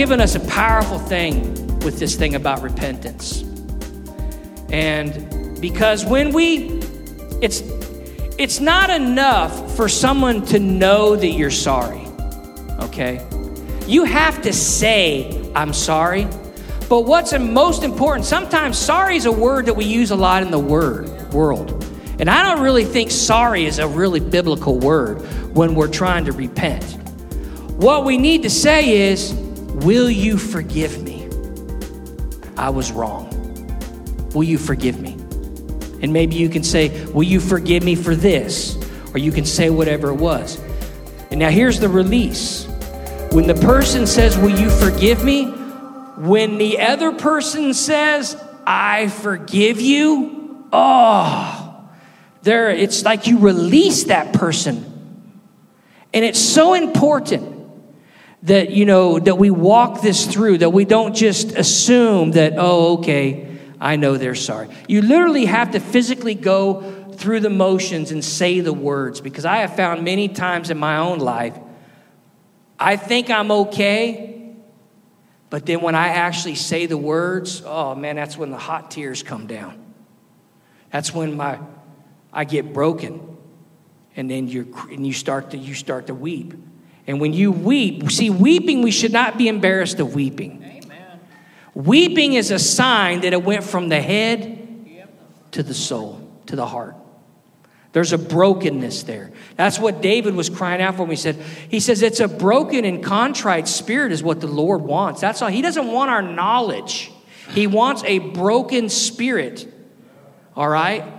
given us a powerful thing with this thing about repentance. And because when we, it's, it's not enough for someone to know that you're sorry, okay? You have to say, I'm sorry. But what's most important, sometimes sorry is a word that we use a lot in the word world. And I don't really think sorry is a really biblical word when we're trying to repent. What we need to say is, Will you forgive me? I was wrong. Will you forgive me? And maybe you can say, Will you forgive me for this? Or you can say whatever it was. And now here's the release. When the person says, Will you forgive me? When the other person says, I forgive you, oh, there, it's like you release that person. And it's so important that you know that we walk this through that we don't just assume that oh okay i know they're sorry. You literally have to physically go through the motions and say the words because i have found many times in my own life i think i'm okay but then when i actually say the words oh man that's when the hot tears come down. That's when my i get broken and then you and you start to you start to weep and when you weep, see, weeping, we should not be embarrassed of weeping. Amen. Weeping is a sign that it went from the head yep. to the soul, to the heart. There's a brokenness there. That's what David was crying out for when he said, he says, it's a broken and contrite spirit is what the Lord wants. That's all. He doesn't want our knowledge. He wants a broken spirit. All right?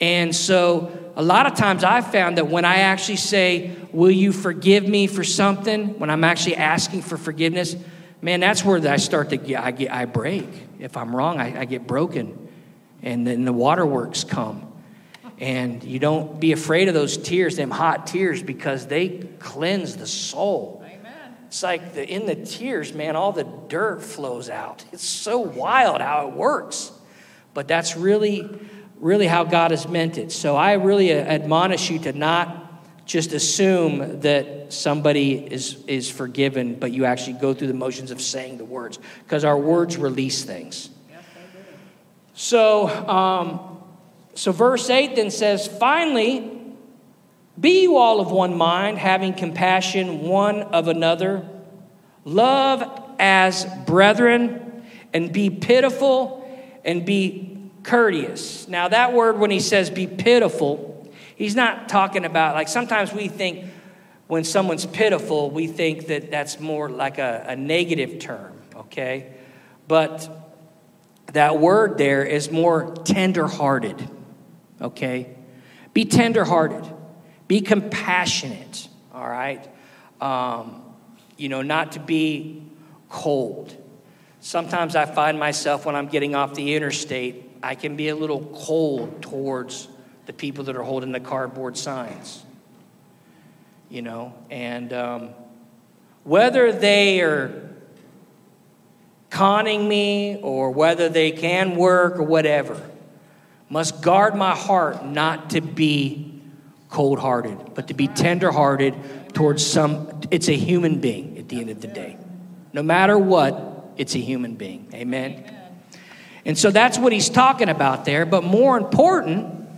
And so a lot of times I've found that when I actually say, Will you forgive me for something? When I'm actually asking for forgiveness, man, that's where I start to get, I, get, I break. If I'm wrong, I, I get broken. And then the waterworks come. And you don't be afraid of those tears, them hot tears, because they cleanse the soul. Amen. It's like the, in the tears, man, all the dirt flows out. It's so wild how it works. But that's really really how God has meant it. So I really admonish you to not just assume that somebody is, is forgiven, but you actually go through the motions of saying the words, because our words release things. So, um, so verse 8 then says, Finally, be you all of one mind, having compassion one of another, love as brethren, and be pitiful and be courteous. Now, that word, when he says be pitiful, he's not talking about, like, sometimes we think when someone's pitiful, we think that that's more like a, a negative term, okay? But that word there is more tender-hearted, okay? Be tender-hearted. Be compassionate, all right? Um, you know, not to be cold. Sometimes I find myself when I'm getting off the interstate, I can be a little cold towards the people that are holding the cardboard signs. You know, and um, whether they are conning me or whether they can work or whatever, must guard my heart not to be cold hearted, but to be tender hearted towards some. It's a human being at the end of the day. No matter what, it's a human being. Amen. And so that's what he's talking about there. But more important,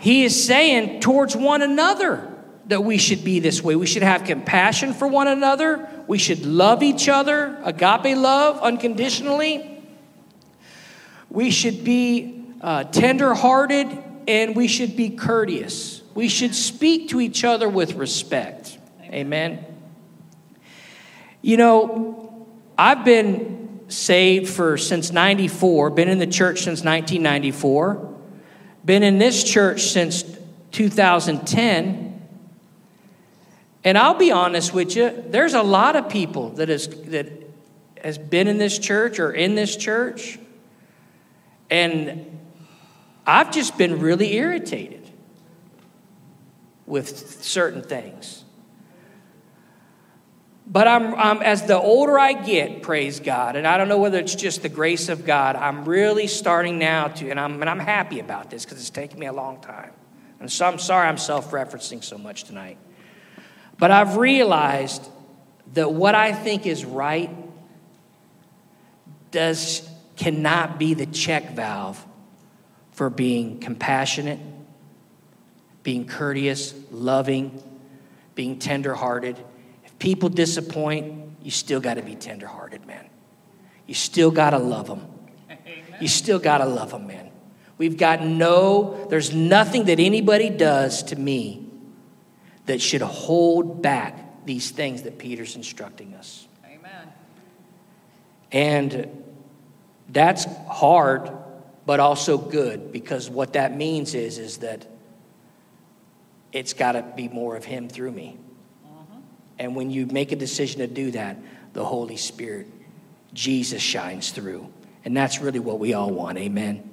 he is saying towards one another that we should be this way. We should have compassion for one another. We should love each other, agape love, unconditionally. We should be uh, tender hearted and we should be courteous. We should speak to each other with respect. Amen. You know, I've been saved for since 94, been in the church since 1994, been in this church since 2010. And I'll be honest with you, there's a lot of people that has that has been in this church or in this church and I've just been really irritated with certain things. But I'm, I'm, as the older I get, praise God, and I don't know whether it's just the grace of God, I'm really starting now to, and I'm, and I'm happy about this because it's taken me a long time. And so I'm sorry I'm self referencing so much tonight. But I've realized that what I think is right does cannot be the check valve for being compassionate, being courteous, loving, being tenderhearted. If people disappoint, you still got to be tenderhearted, man. You still got to love them. You still got to love them, man. We've got no, there's nothing that anybody does to me that should hold back these things that Peter's instructing us. Amen. And that's hard, but also good because what that means is, is that it's got to be more of Him through me. And when you make a decision to do that, the Holy Spirit, Jesus shines through. And that's really what we all want. Amen.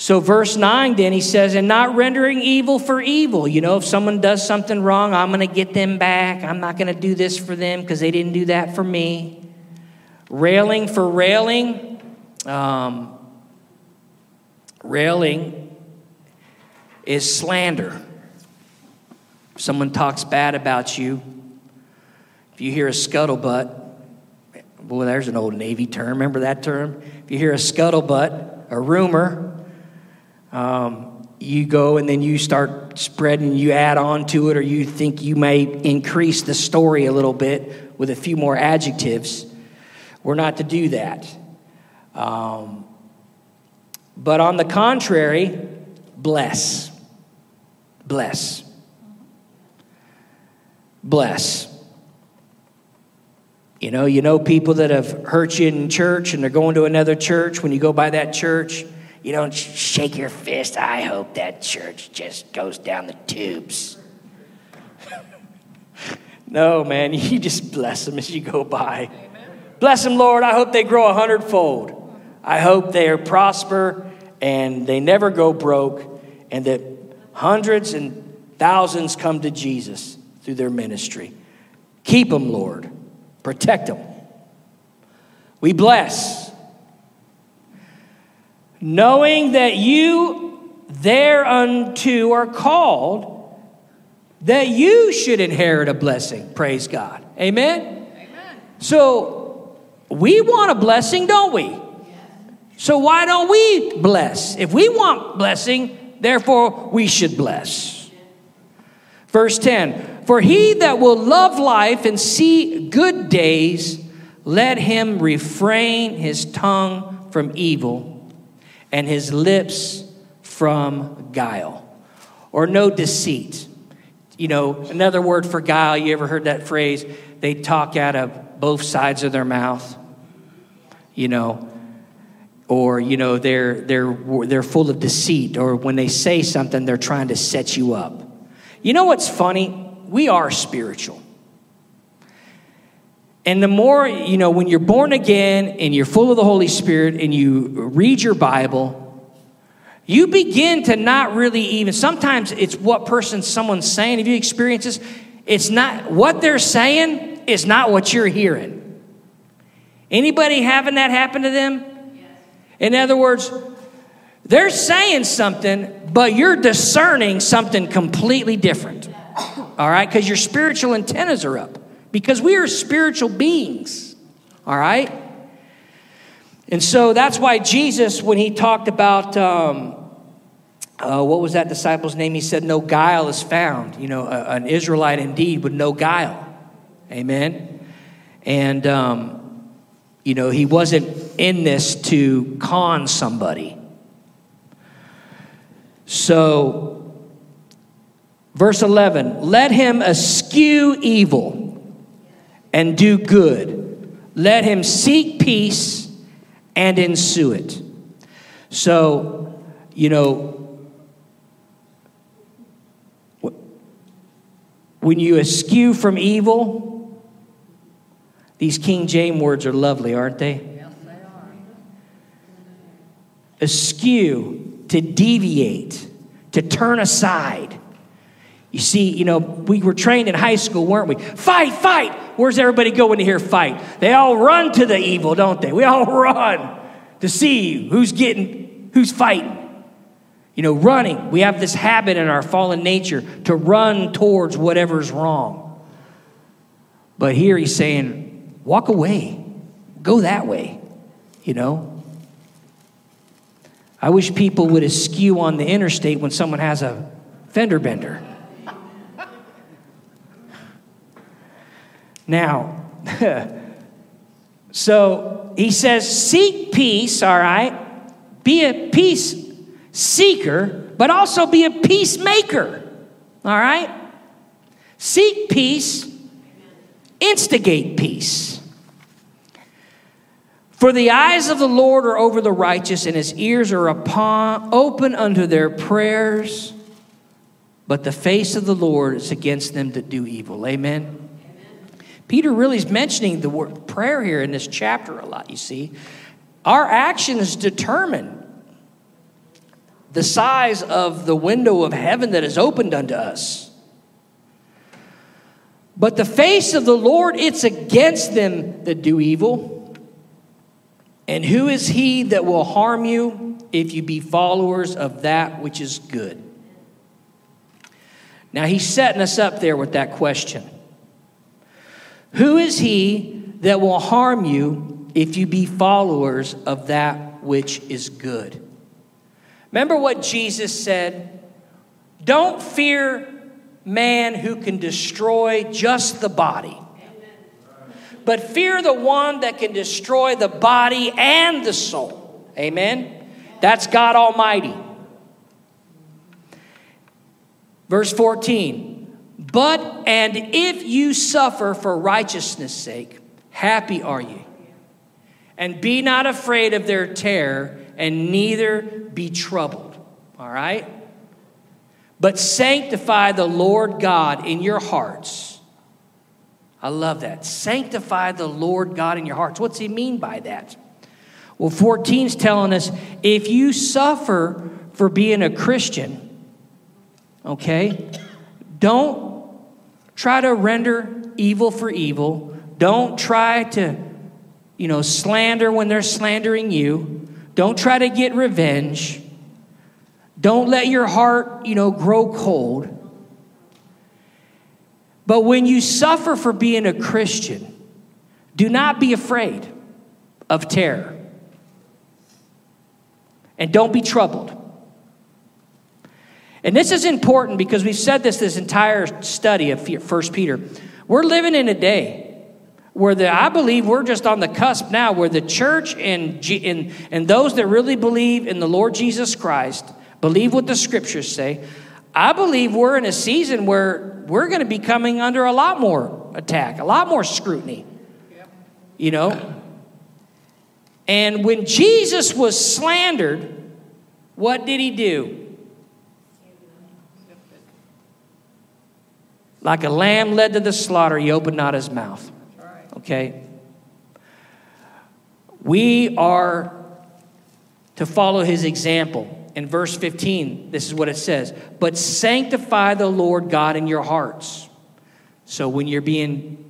So, verse 9, then he says, and not rendering evil for evil. You know, if someone does something wrong, I'm going to get them back. I'm not going to do this for them because they didn't do that for me. Railing for railing. Um, railing is slander. Someone talks bad about you, if you hear a scuttlebutt, boy, there's an old Navy term. Remember that term? If you hear a scuttlebutt, a rumor, um, you go and then you start spreading, you add on to it, or you think you may increase the story a little bit with a few more adjectives. We're not to do that. Um, but on the contrary, bless. Bless. Bless. You know, you know people that have hurt you in church and they're going to another church. When you go by that church, you don't shake your fist. I hope that church just goes down the tubes. no, man, you just bless them as you go by. Amen. Bless them, Lord. I hope they grow a hundredfold. I hope they are prosper and they never go broke, and that hundreds and thousands come to Jesus through their ministry. Keep them, Lord. Protect them. We bless knowing that you thereunto are called, that you should inherit a blessing. Praise God. Amen? Amen. So we want a blessing, don't we? So why don't we bless? If we want blessing, therefore we should bless. Verse 10 For he that will love life and see good days, let him refrain his tongue from evil and his lips from guile or no deceit. You know, another word for guile, you ever heard that phrase? They talk out of both sides of their mouth. You know, or you know they're they're they're full of deceit or when they say something they're trying to set you up. You know what's funny? We are spiritual. And the more, you know, when you're born again and you're full of the Holy Spirit and you read your Bible, you begin to not really even, sometimes it's what person someone's saying. If you experience this, it's not, what they're saying is not what you're hearing. Anybody having that happen to them? In other words, they're saying something, but you're discerning something completely different. All right? Because your spiritual antennas are up because we are spiritual beings. All right? And so that's why Jesus, when he talked about, um, uh, what was that disciple's name? He said, No guile is found. You know, a, an Israelite indeed with no guile. Amen. And, um, you know, he wasn't in this to con somebody. So, verse 11 let him eschew evil and do good. Let him seek peace and ensue it. So, you know, when you eschew from evil, these King James words are lovely, aren't they? Yes, they are. Eschew, to deviate, to turn aside. You see, you know, we were trained in high school, weren't we? Fight, fight. Where's everybody going to hear fight? They all run to the evil, don't they? We all run to see who's getting, who's fighting. You know, running. We have this habit in our fallen nature to run towards whatever's wrong. But here he's saying, walk away, go that way, you know? I wish people would eschew on the interstate when someone has a fender bender. Now, so he says, seek peace, all right? Be a peace seeker, but also be a peacemaker, all right? Seek peace, instigate peace. For the eyes of the Lord are over the righteous, and his ears are upon, open unto their prayers. But the face of the Lord is against them that do evil. Amen. Peter really is mentioning the word prayer here in this chapter a lot, you see. Our actions determine the size of the window of heaven that is opened unto us. But the face of the Lord, it's against them that do evil. And who is he that will harm you if you be followers of that which is good? Now, he's setting us up there with that question. Who is he that will harm you if you be followers of that which is good? Remember what Jesus said? Don't fear man who can destroy just the body, but fear the one that can destroy the body and the soul. Amen? That's God Almighty. Verse 14. But and if you suffer for righteousness' sake, happy are you. And be not afraid of their terror, and neither be troubled. All right? But sanctify the Lord God in your hearts. I love that. Sanctify the Lord God in your hearts. What's he mean by that? Well, 14 is telling us if you suffer for being a Christian, okay? Don't try to render evil for evil. Don't try to, you know, slander when they're slandering you. Don't try to get revenge. Don't let your heart, you know, grow cold. But when you suffer for being a Christian, do not be afraid of terror. And don't be troubled. And this is important because we've said this this entire study of First Peter. We're living in a day where the, I believe we're just on the cusp now where the church and, and, and those that really believe in the Lord Jesus Christ, believe what the scriptures say, I believe we're in a season where we're going to be coming under a lot more attack, a lot more scrutiny. You know? And when Jesus was slandered, what did he do? Like a lamb led to the slaughter, he opened not his mouth. Okay? We are to follow his example. In verse 15, this is what it says But sanctify the Lord God in your hearts. So when you're being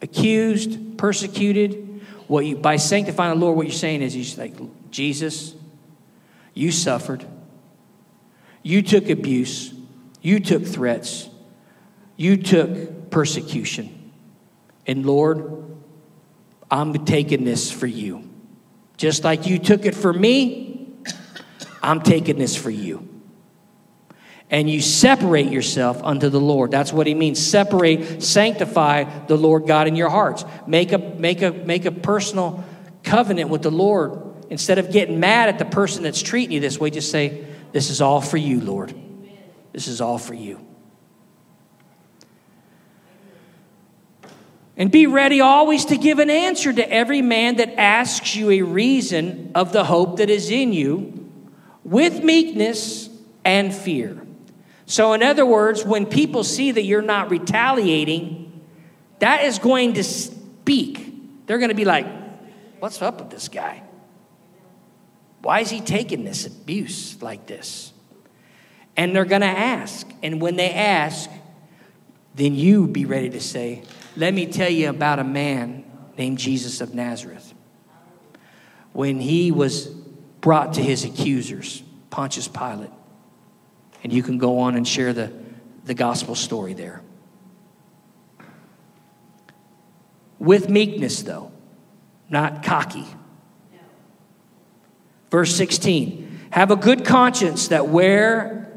accused, persecuted, what you, by sanctifying the Lord, what you're saying is, you're like, Jesus, you suffered, you took abuse, you took threats, you took persecution. And Lord, I'm taking this for you. Just like you took it for me, I'm taking this for you. And you separate yourself unto the Lord. That's what he means. Separate, sanctify the Lord God in your hearts. Make a, make a, make a personal covenant with the Lord. Instead of getting mad at the person that's treating you this way, just say, This is all for you, Lord. This is all for you. And be ready always to give an answer to every man that asks you a reason of the hope that is in you with meekness and fear. So, in other words, when people see that you're not retaliating, that is going to speak. They're going to be like, What's up with this guy? Why is he taking this abuse like this? And they're going to ask. And when they ask, then you be ready to say, let me tell you about a man named Jesus of Nazareth. When he was brought to his accusers, Pontius Pilate, and you can go on and share the, the gospel story there. with meekness, though, not cocky. Verse 16 Have a good conscience that where,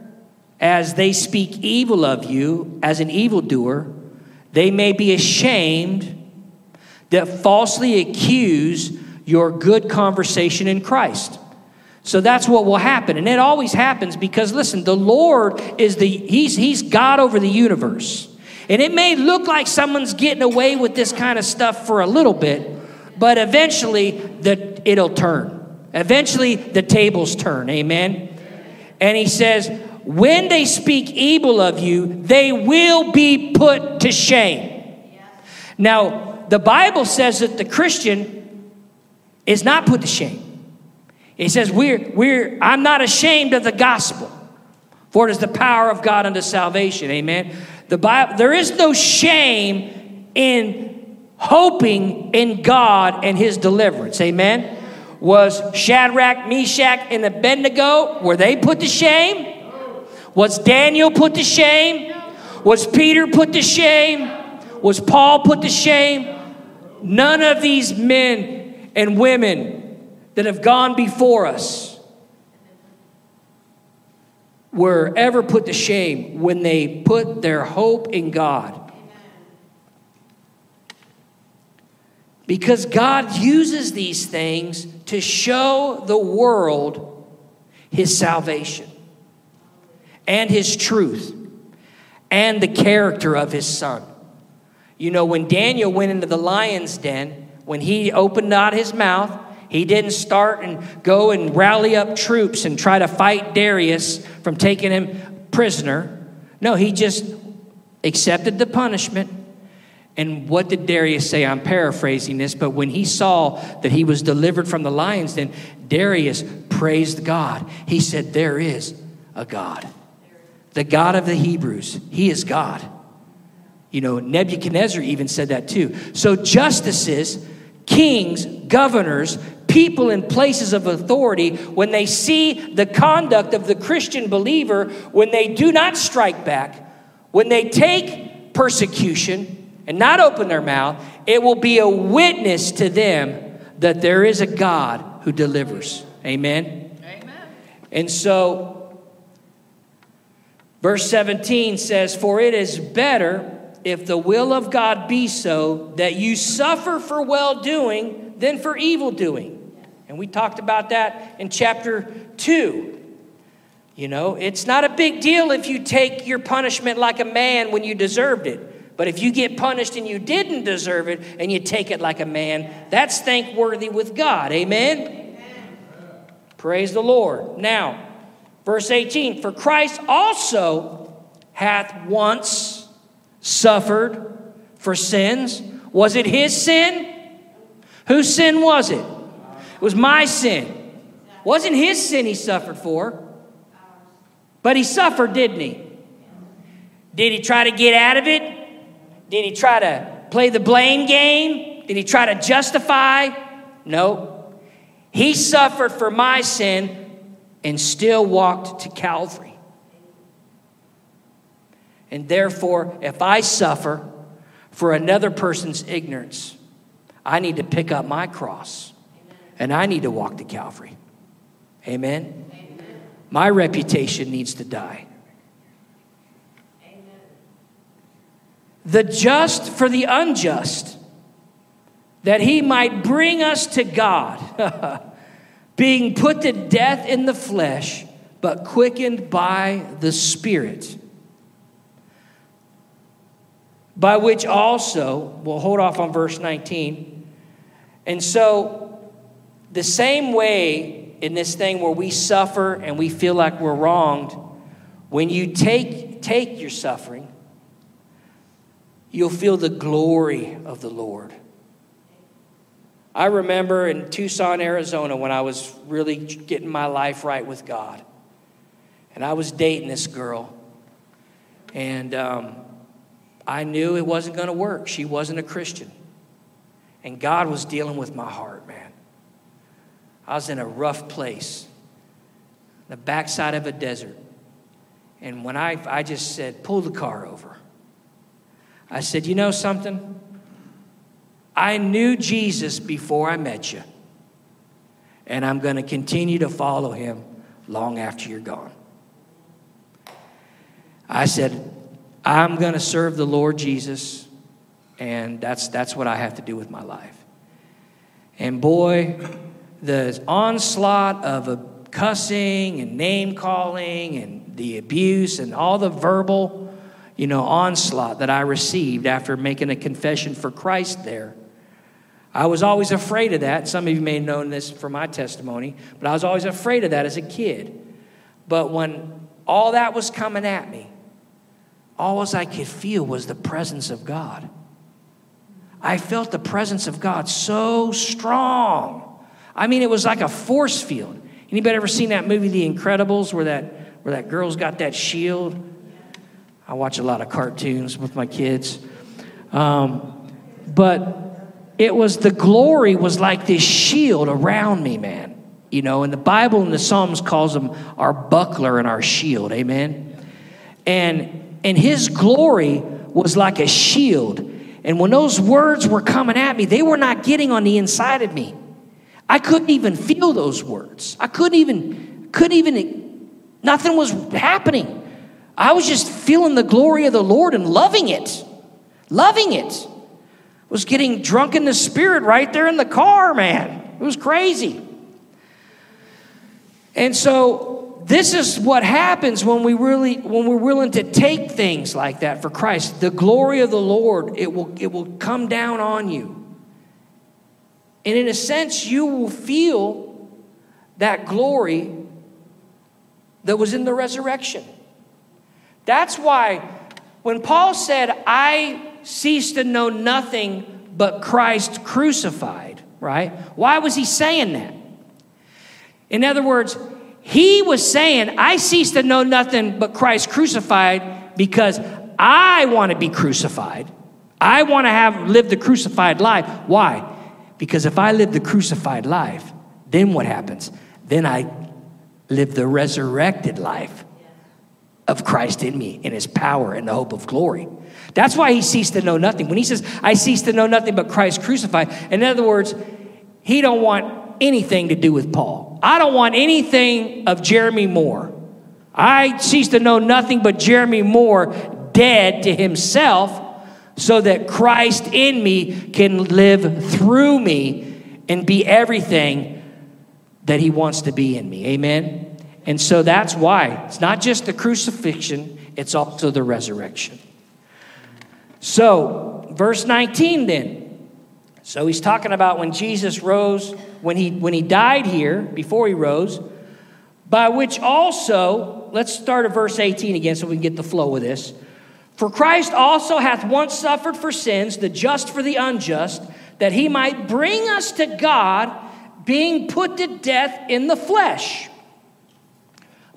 as they speak evil of you as an evildoer, they may be ashamed that falsely accuse your good conversation in Christ. So that's what will happen. And it always happens because, listen, the Lord is the, he's, he's God over the universe. And it may look like someone's getting away with this kind of stuff for a little bit, but eventually the, it'll turn. Eventually the tables turn. Amen. And he says, when they speak evil of you, they will be put to shame. Now, the Bible says that the Christian is not put to shame. It says, we're, we're, I'm not ashamed of the gospel, for it is the power of God unto salvation. Amen. The Bible, there is no shame in hoping in God and his deliverance. Amen. Was Shadrach, Meshach, and Abednego, were they put to shame? Was Daniel put to shame? Was Peter put to shame? Was Paul put to shame? None of these men and women that have gone before us were ever put to shame when they put their hope in God. Because God uses these things to show the world his salvation and his truth and the character of his son. You know, when Daniel went into the lion's den, when he opened out his mouth, he didn't start and go and rally up troops and try to fight Darius from taking him prisoner. No, he just accepted the punishment. And what did Darius say? I'm paraphrasing this, but when he saw that he was delivered from the lions, then Darius praised God. He said, There is a God. The God of the Hebrews. He is God. You know, Nebuchadnezzar even said that too. So, justices, kings, governors, people in places of authority, when they see the conduct of the Christian believer, when they do not strike back, when they take persecution and not open their mouth, it will be a witness to them that there is a God who delivers. Amen. Amen. And so, verse 17 says, For it is better if the will of God be so that you suffer for well doing than for evil doing. And we talked about that in chapter 2. You know, it's not a big deal if you take your punishment like a man when you deserved it. But if you get punished and you didn't deserve it and you take it like a man, that's thankworthy with God. Amen? Amen. Praise the Lord. Now, verse 18 For Christ also hath once suffered for sins. Was it his sin? Whose sin was it? It was my sin. Wasn't his sin he suffered for. But he suffered, didn't he? Did he try to get out of it? Did he try to play the blame game? Did he try to justify? No. He suffered for my sin and still walked to Calvary. And therefore, if I suffer for another person's ignorance, I need to pick up my cross and I need to walk to Calvary. Amen? Amen. My reputation needs to die. Amen. The just for the unjust, that he might bring us to God, being put to death in the flesh, but quickened by the Spirit. By which also, we'll hold off on verse 19. And so the same way in this thing where we suffer and we feel like we're wronged, when you take, take your suffering, you'll feel the glory of the Lord. I remember in Tucson, Arizona, when I was really getting my life right with God. And I was dating this girl. And um, I knew it wasn't going to work. She wasn't a Christian. And God was dealing with my heart, man. I was in a rough place, the backside of a desert. And when I, I just said, pull the car over, I said, you know something? I knew Jesus before I met you, and I'm going to continue to follow him long after you're gone. I said, I'm going to serve the Lord Jesus, and that's, that's what I have to do with my life. And boy, the onslaught of cussing and name calling and the abuse and all the verbal, you know, onslaught that I received after making a confession for Christ there. I was always afraid of that. Some of you may have known this from my testimony, but I was always afraid of that as a kid. But when all that was coming at me, all I could feel was the presence of God. I felt the presence of God so strong. I mean, it was like a force field. Anybody ever seen that movie, The Incredibles, where that where that girl's got that shield? I watch a lot of cartoons with my kids, um, but it was the glory was like this shield around me, man. You know, and the Bible and the Psalms calls them our buckler and our shield. Amen. And and His glory was like a shield and when those words were coming at me, they were not getting on the inside of me. I couldn't even feel those words. I couldn't even, couldn't even, nothing was happening. I was just feeling the glory of the Lord and loving it. Loving it. Was getting drunk in the spirit right there in the car, man. It was crazy. And so this is what happens when we really when we're willing to take things like that for Christ. The glory of the Lord, it will it will come down on you. And in a sense, you will feel that glory that was in the resurrection. That's why when Paul said, I cease to know nothing but Christ crucified, right? Why was he saying that? In other words, he was saying, I cease to know nothing but Christ crucified because I want to be crucified. I want to have lived the crucified life. Why? Because if I live the crucified life, then what happens? Then I live the resurrected life of Christ in me, in his power and the hope of glory. That's why he ceased to know nothing. When he says, I cease to know nothing but Christ crucified, in other words, he don't want anything to do with Paul. I don't want anything of Jeremy Moore. I cease to know nothing but Jeremy Moore dead to himself so that Christ in me can live through me and be everything that he wants to be in me. Amen. And so that's why it's not just the crucifixion, it's also the resurrection. So, verse 19 then. So he's talking about when Jesus rose, when he, when he died here, before he rose, by which also, let's start at verse 18 again so we can get the flow of this. For Christ also hath once suffered for sins, the just for the unjust, that he might bring us to God, being put to death in the flesh,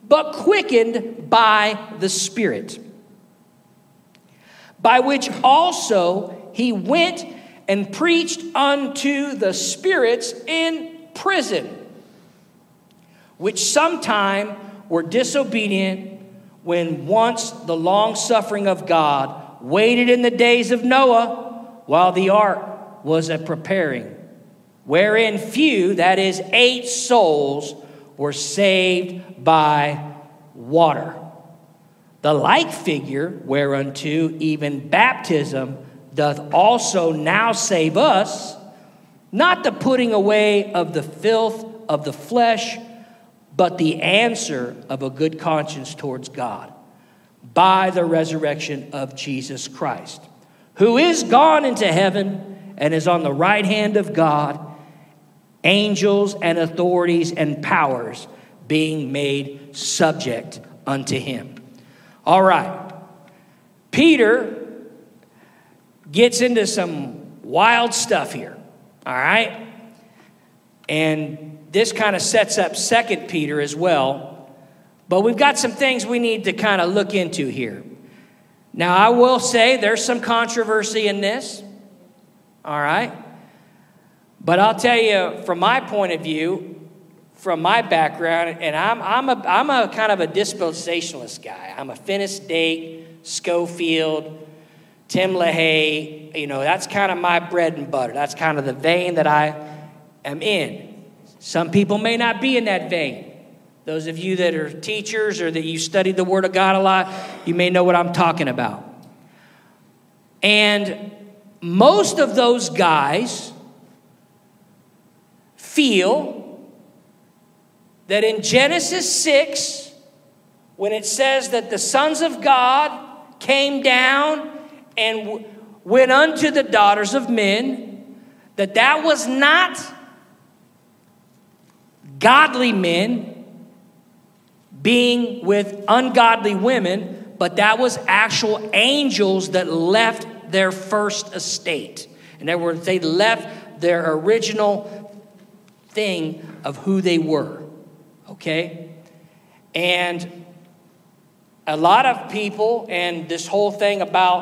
but quickened by the Spirit. By which also he went and preached unto the spirits in prison, which sometime were disobedient when once the long suffering of God waited in the days of Noah while the ark was a preparing, wherein few, that is, eight souls, were saved by water. The like figure whereunto even baptism doth also now save us, not the putting away of the filth of the flesh, but the answer of a good conscience towards God by the resurrection of Jesus Christ, who is gone into heaven and is on the right hand of God, angels and authorities and powers being made subject unto him. All right. Peter gets into some wild stuff here. All right? And this kind of sets up Second Peter as well. But we've got some things we need to kind of look into here. Now, I will say there's some controversy in this. All right? But I'll tell you, from my point of view, from my background, and I'm, I'm, a, I'm a kind of a dispensationalist guy. I'm a Finis Dake, Scofield, Tim LaHaye, you know, that's kind of my bread and butter. That's kind of the vein that I am in. Some people may not be in that vein. Those of you that are teachers or that you studied the Word of God a lot, you may know what I'm talking about. And most of those guys feel that in Genesis 6, when it says that the sons of God came down and went unto the daughters of men, that that was not godly men being with ungodly women, but that was actual angels that left their first estate. In other words, they left their original thing of who they were. Okay? And a lot of people, and this whole thing about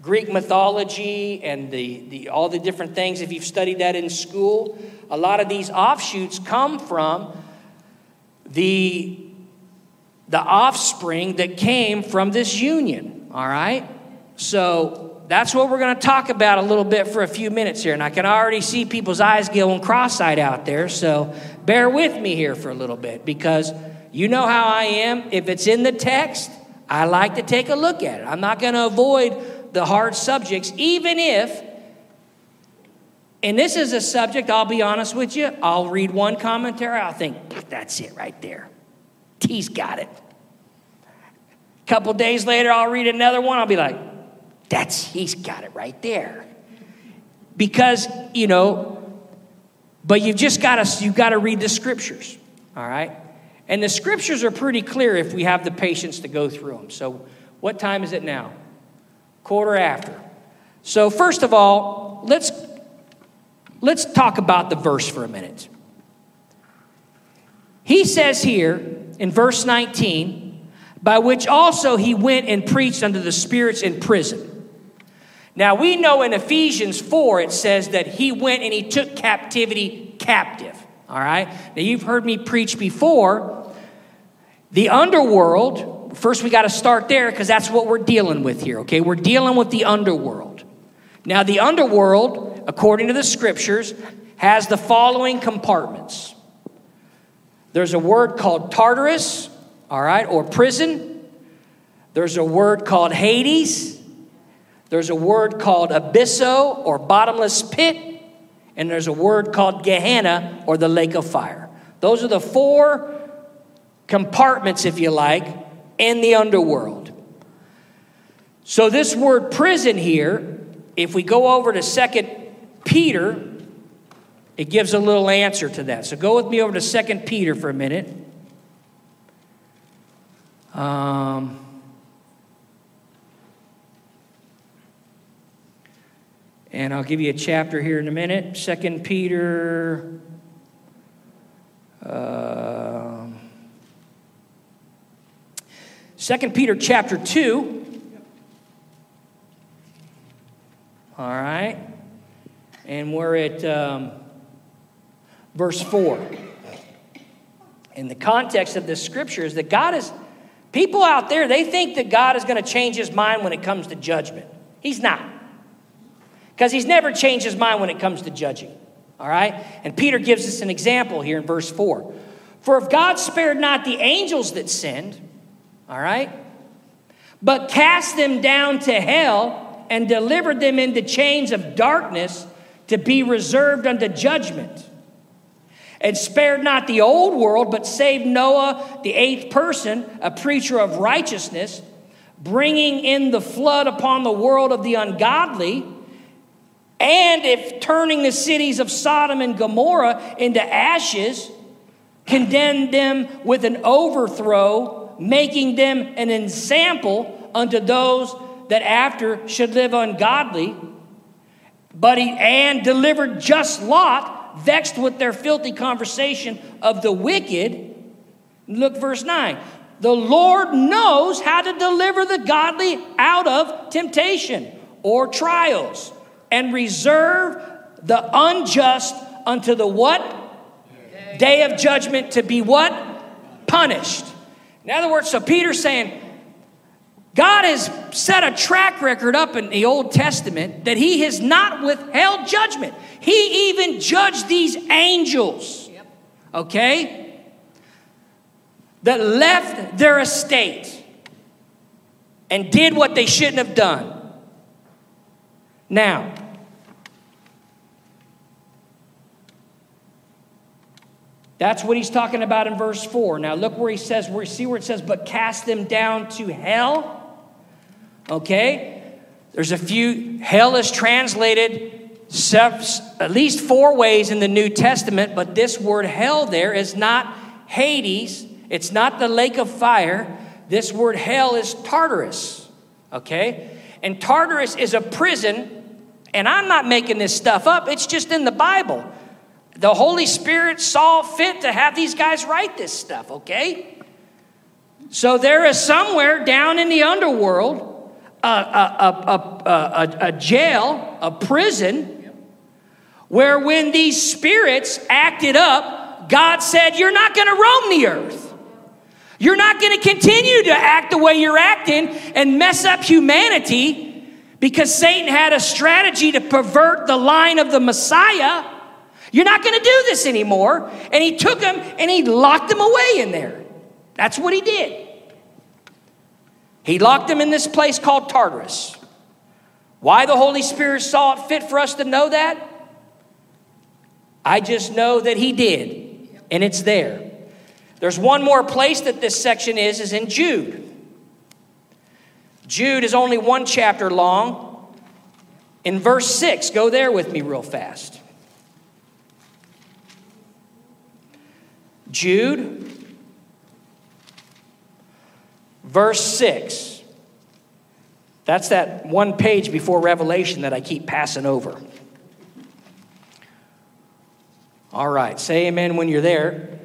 Greek mythology and the, the, all the different things, if you've studied that in school, a lot of these offshoots come from the, the offspring that came from this union, all right? So that's what we're going to talk about a little bit for a few minutes here. And I can already see people's eyes going cross eyed out there. So bear with me here for a little bit because you know how I am. If it's in the text, I like to take a look at it. I'm not going to avoid the hard subjects, even if, and this is a subject, I'll be honest with you, I'll read one commentary, I'll think, that's it right there. T's got it. A couple days later, I'll read another one, I'll be like, that's, he's got it right there. Because, you know, but you've just got to, you've got to read the scriptures, all right? And the scriptures are pretty clear if we have the patience to go through them. So, what time is it now? Quarter after. So, first of all, let's let's talk about the verse for a minute. He says here in verse 19, by which also he went and preached unto the spirits in prison now we know in Ephesians 4 it says that he went and he took captivity captive. All right? Now you've heard me preach before. The underworld, first we got to start there because that's what we're dealing with here, okay? We're dealing with the underworld. Now the underworld, according to the scriptures, has the following compartments. There's a word called Tartarus, all right, or prison. There's a word called Hades. There's a word called abysso or bottomless pit, and there's a word called Gehenna or the lake of fire. Those are the four compartments, if you like, in the underworld. So, this word prison here, if we go over to Second Peter, it gives a little answer to that. So, go with me over to Second Peter for a minute. Um, And I'll give you a chapter here in a minute. Second Peter. Uh, Peter chapter 2. All right. And we're at um, verse 4. In the context of this scripture is that God is, people out there, they think that God is going to change his mind when it comes to judgment. He's not because he's never changed his mind when it comes to judging. All right? And Peter gives us an example here in verse 4. For if God spared not the angels that sinned, all right, but cast them down to hell and delivered them into chains of darkness to be reserved unto judgment, and spared not the old world, but saved Noah, the eighth person, a preacher of righteousness, bringing in the flood upon the world of the ungodly and if turning the cities of Sodom and Gomorrah into ashes, condemned them with an overthrow, making them an example unto those that after should live ungodly. But he and delivered just Lot, vexed with their filthy conversation of the wicked. Look, verse 9. The Lord knows how to deliver the godly out of temptation or trials and reserve the unjust unto the what? Day of judgment to be what? Punished. In other words, so Peter's saying, God has set a track record up in the Old Testament that He has not withheld judgment. He even judged these angels, okay, that left their estate and did what they shouldn't have done. Now, That's what he's talking about in verse 4. Now look where he says, where see where it says, but cast them down to hell. Okay? There's a few, hell is translated at least four ways in the New Testament, but this word hell there is not Hades, it's not the lake of fire. This word hell is Tartarus. Okay? And Tartarus is a prison, and I'm not making this stuff up, it's just in the Bible. The Holy Spirit saw fit to have these guys write this stuff, okay? So there is somewhere down in the underworld a, a, a, a, jail, a prison, where when these spirits acted up, God said, You're not going to roam the earth. You're not going to continue to act the way you're acting and mess up humanity because Satan had a strategy to pervert the line of the Messiah. You're not going to do this anymore. And he took them and he locked them away in there. That's what he did. He locked them in this place called Tartarus. Why the Holy Spirit saw it fit for us to know that? I just know that he did, and it's there. There's one more place that this section is, is in Jude. Jude is only one chapter long. In verse 6, go there with me real fast. Jude, verse 6. That's that one page before Revelation that I keep passing over. All right, say amen when you're there.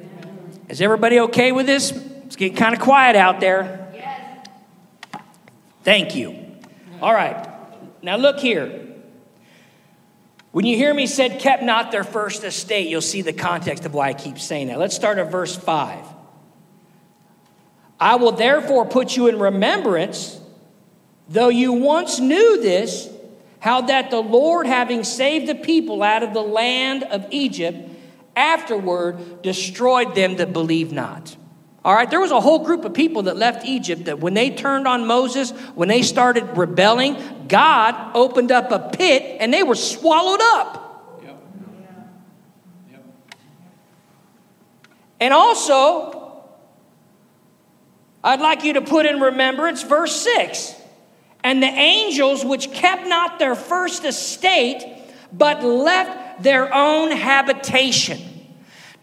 Is everybody okay with this? It's getting kind of quiet out there. Thank you. All right, now look here. When you hear me said, kept not their first estate, you'll see the context of why I keep saying that. Let's start at verse 5. I will therefore put you in remembrance, though you once knew this, how that the Lord, having saved the people out of the land of Egypt, afterward destroyed them that believe not. All right, there was a whole group of people that left Egypt that when they turned on Moses, when they started rebelling, God opened up a pit and they were swallowed up. Yep. Yep. And also, I'd like you to put in remembrance verse 6 and the angels which kept not their first estate, but left their own habitation.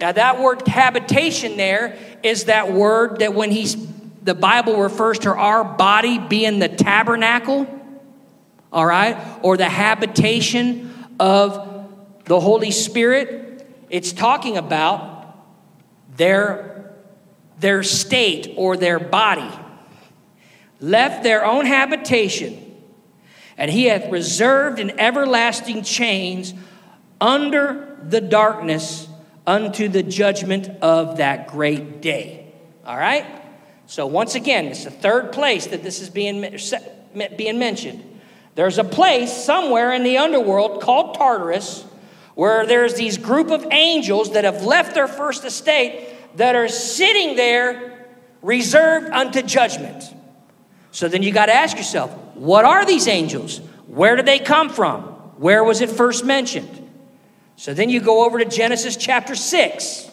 Now, that word habitation there is that word that when he's, the Bible refers to our body being the tabernacle, all right, or the habitation of the Holy Spirit. It's talking about their, their state or their body. Left their own habitation, and he hath reserved in everlasting chains under the darkness unto the judgment of that great day. All right? So, once again, it's the third place that this is being, being mentioned. There's a place somewhere in the underworld called Tartarus where there's these group of angels that have left their first estate that are sitting there reserved unto judgment. So then you got to ask yourself, what are these angels? Where did they come from? Where was it first mentioned? So then you go over to Genesis chapter 6.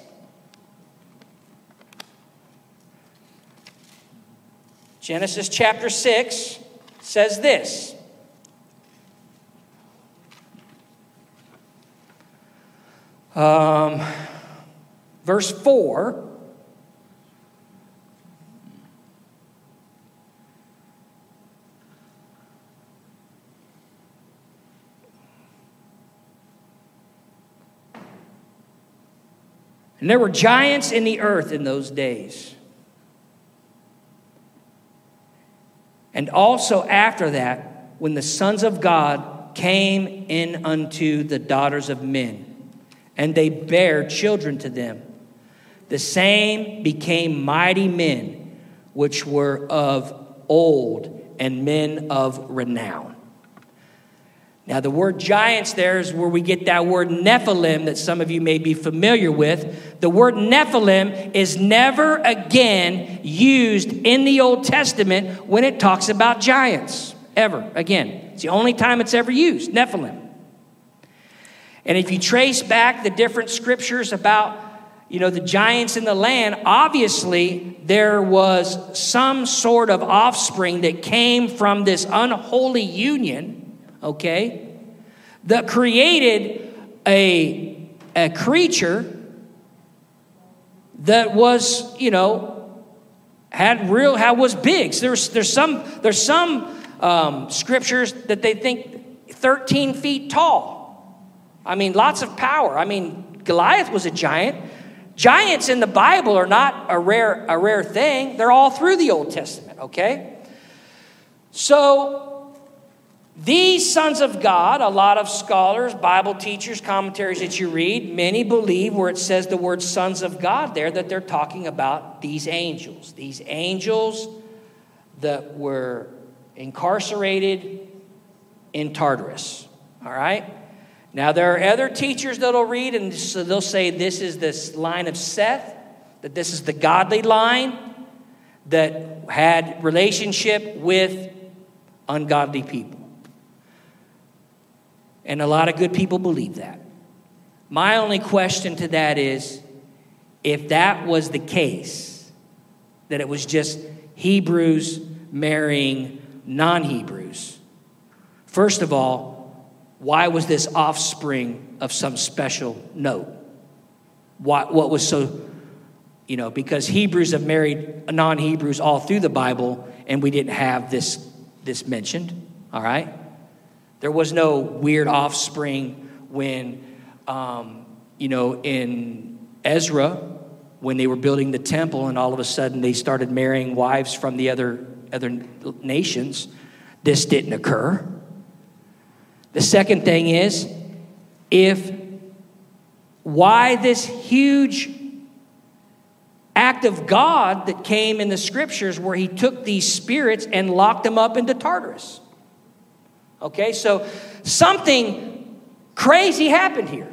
Genesis chapter 6 says this. Um, verse 4 And there were giants in the earth in those days. And also after that, when the sons of God came in unto the daughters of men, and they bare children to them, the same became mighty men which were of old, and men of renown. Now, the word giants there is where we get that word Nephilim that some of you may be familiar with. The word Nephilim is never again used in the Old Testament when it talks about giants, ever again. It's the only time it's ever used, Nephilim. And if you trace back the different scriptures about you know the giants in the land obviously there was some sort of offspring that came from this unholy union okay, that created a, a creature that was, you know, had real, how was big. So there's, there's some, there's some um, scriptures that they think 13 feet tall. I mean, lots of power. I mean, Goliath was a giant. Giants in the Bible are not a rare, a rare thing. They're all through the Old Testament, okay? So these sons of God, a lot of scholars, Bible teachers, commentaries that you read, many believe where it says the word sons of God there that they're talking about these angels. These angels that were incarcerated in Tartarus. All right? Now, there are other teachers that'll read, and so they'll say this is this line of Seth, that this is the godly line that had relationship with ungodly people. And a lot of good people believe that. My only question to that is if that was the case, that it was just Hebrews marrying non Hebrews, first of all, why was this offspring of some special note? What, what was so, you know, because Hebrews have married non Hebrews all through the Bible, and we didn't have this, this mentioned, all right? There was no weird offspring when, um, you know, in Ezra, when they were building the temple and all of a sudden they started marrying wives from the other, other nations. This didn't occur. The second thing is if why this huge act of God that came in the scriptures where he took these spirits and locked them up into Tartarus. Okay, so something crazy happened here.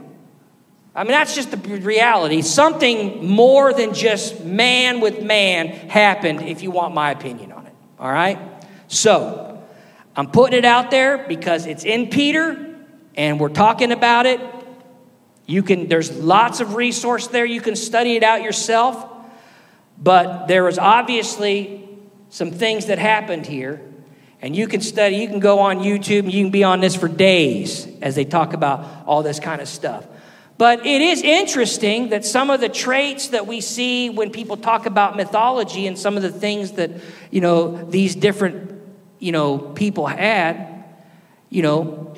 I mean, that's just the reality. Something more than just man with man happened, if you want my opinion on it. All right? So, I'm putting it out there because it's in Peter and we're talking about it. You can, there's lots of resource there. You can study it out yourself. But there was obviously some things that happened here and you can study, you can go on YouTube, you can be on this for days as they talk about all this kind of stuff. But it is interesting that some of the traits that we see when people talk about mythology and some of the things that, you know, these different, you know, people had, you know,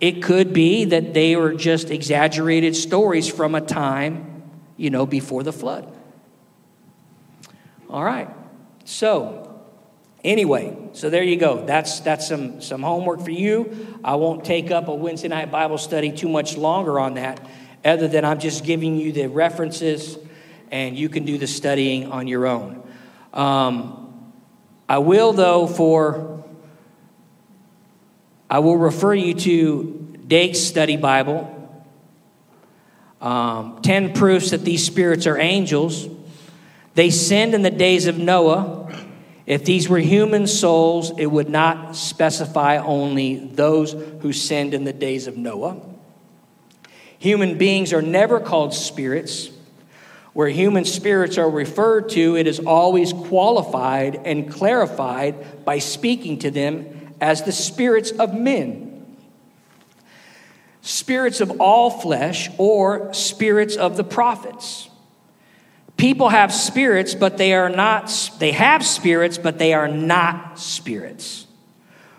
it could be that they were just exaggerated stories from a time, you know, before the flood. All right. So, Anyway, so there you go. That's, that's some, some homework for you. I won't take up a Wednesday night Bible study too much longer on that, other than I'm just giving you the references and you can do the studying on your own. Um, I will, though, for I will refer you to Dake's study Bible. Um, 10 proofs that these spirits are angels. They sinned in the days of Noah. If these were human souls, it would not specify only those who sinned in the days of Noah. Human beings are never called spirits. Where human spirits are referred to, it is always qualified and clarified by speaking to them as the spirits of men, spirits of all flesh, or spirits of the prophets. People have spirits, but they are not, they have spirits, but they are not spirits.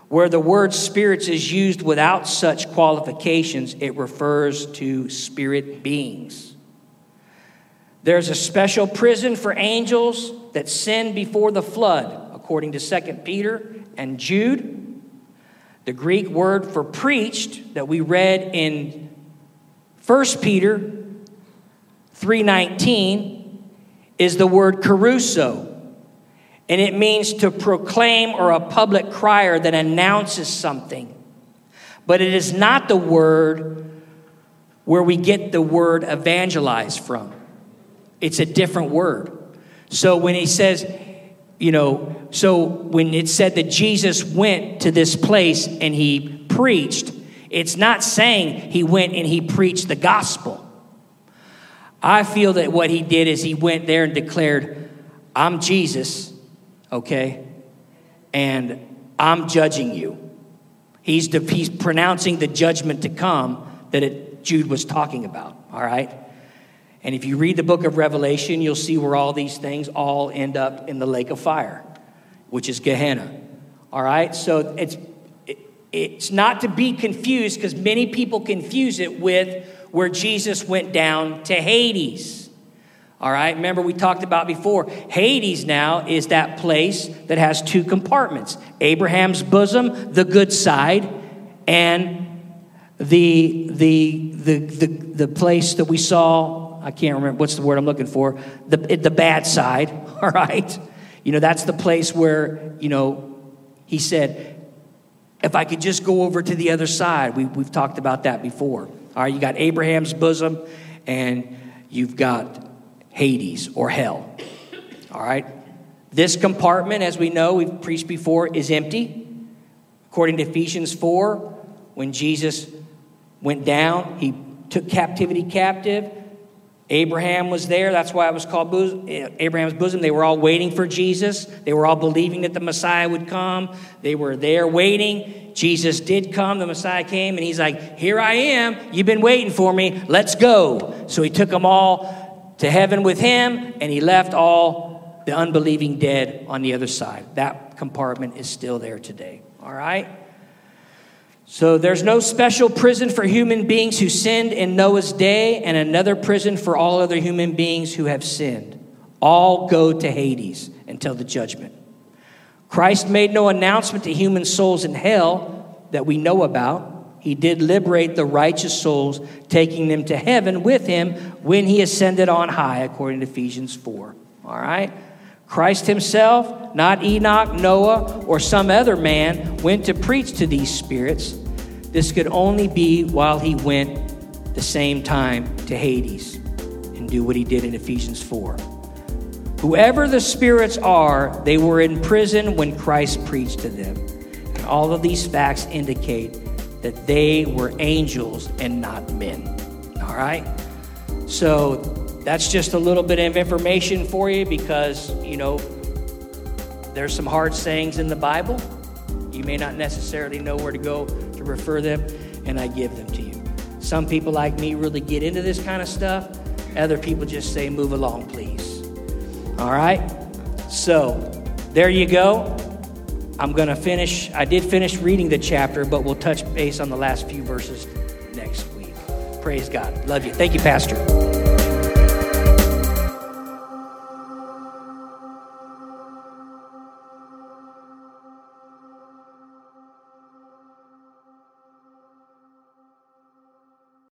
Where the word spirits is used without such qualifications, it refers to spirit beings. There's a special prison for angels that sinned before the flood, according to 2 Peter and Jude. The Greek word for preached that we read in 1 Peter 3:19 is the word kerusso, and it means to proclaim or a public crier that announces something. But it is not the word where we get the word evangelize from. It's a different word. So when he says, you know, so when it said that Jesus went to this place and he preached, it's not saying he went and he preached the gospel. I feel that what he did is he went there and declared, I'm Jesus, okay, and I'm judging you. He's, the, he's pronouncing the judgment to come that it, Jude was talking about, all right? And if you read the book of Revelation, you'll see where all these things all end up in the lake of fire, which is Gehenna. All right? So it's it, it's not to be confused because many people confuse it with where Jesus went down to Hades. All right? Remember we talked about before, Hades now is that place that has two compartments. Abraham's bosom, the good side, and the the the the, the place that we saw I can't remember what's the word I'm looking for, the, the bad side, all right? You know, that's the place where, you know, he said, if I could just go over to the other side, we, we've talked about that before. All right, you got Abraham's bosom and you've got Hades or hell. All right, this compartment, as we know, we've preached before, is empty. According to Ephesians 4, when Jesus went down, he took captivity captive. Abraham was there. That's why it was called Abraham's bosom. They were all waiting for Jesus. They were all believing that the Messiah would come. They were there waiting. Jesus did come. The Messiah came, and he's like, Here I am. You've been waiting for me. Let's go. So he took them all to heaven with him, and he left all the unbelieving dead on the other side. That compartment is still there today. All right? So there's no special prison for human beings who sinned in Noah's day, and another prison for all other human beings who have sinned. All go to Hades until the judgment. Christ made no announcement to human souls in hell that we know about. He did liberate the righteous souls, taking them to heaven with him when he ascended on high, according to Ephesians 4. All right? Christ himself, not Enoch, Noah, or some other man, went to preach to these spirits. This could only be while he went the same time to Hades and do what he did in Ephesians 4. Whoever the spirits are, they were in prison when Christ preached to them. And all of these facts indicate that they were angels and not men. All right? So that's just a little bit of information for you because, you know, there's some hard sayings in the Bible. You may not necessarily know where to go to refer them, and I give them to you. Some people like me really get into this kind of stuff. Other people just say, move along, please. All right? So, there you go. I'm going to finish. I did finish reading the chapter, but we'll touch base on the last few verses next week. Praise God. Love you. Thank you, Pastor.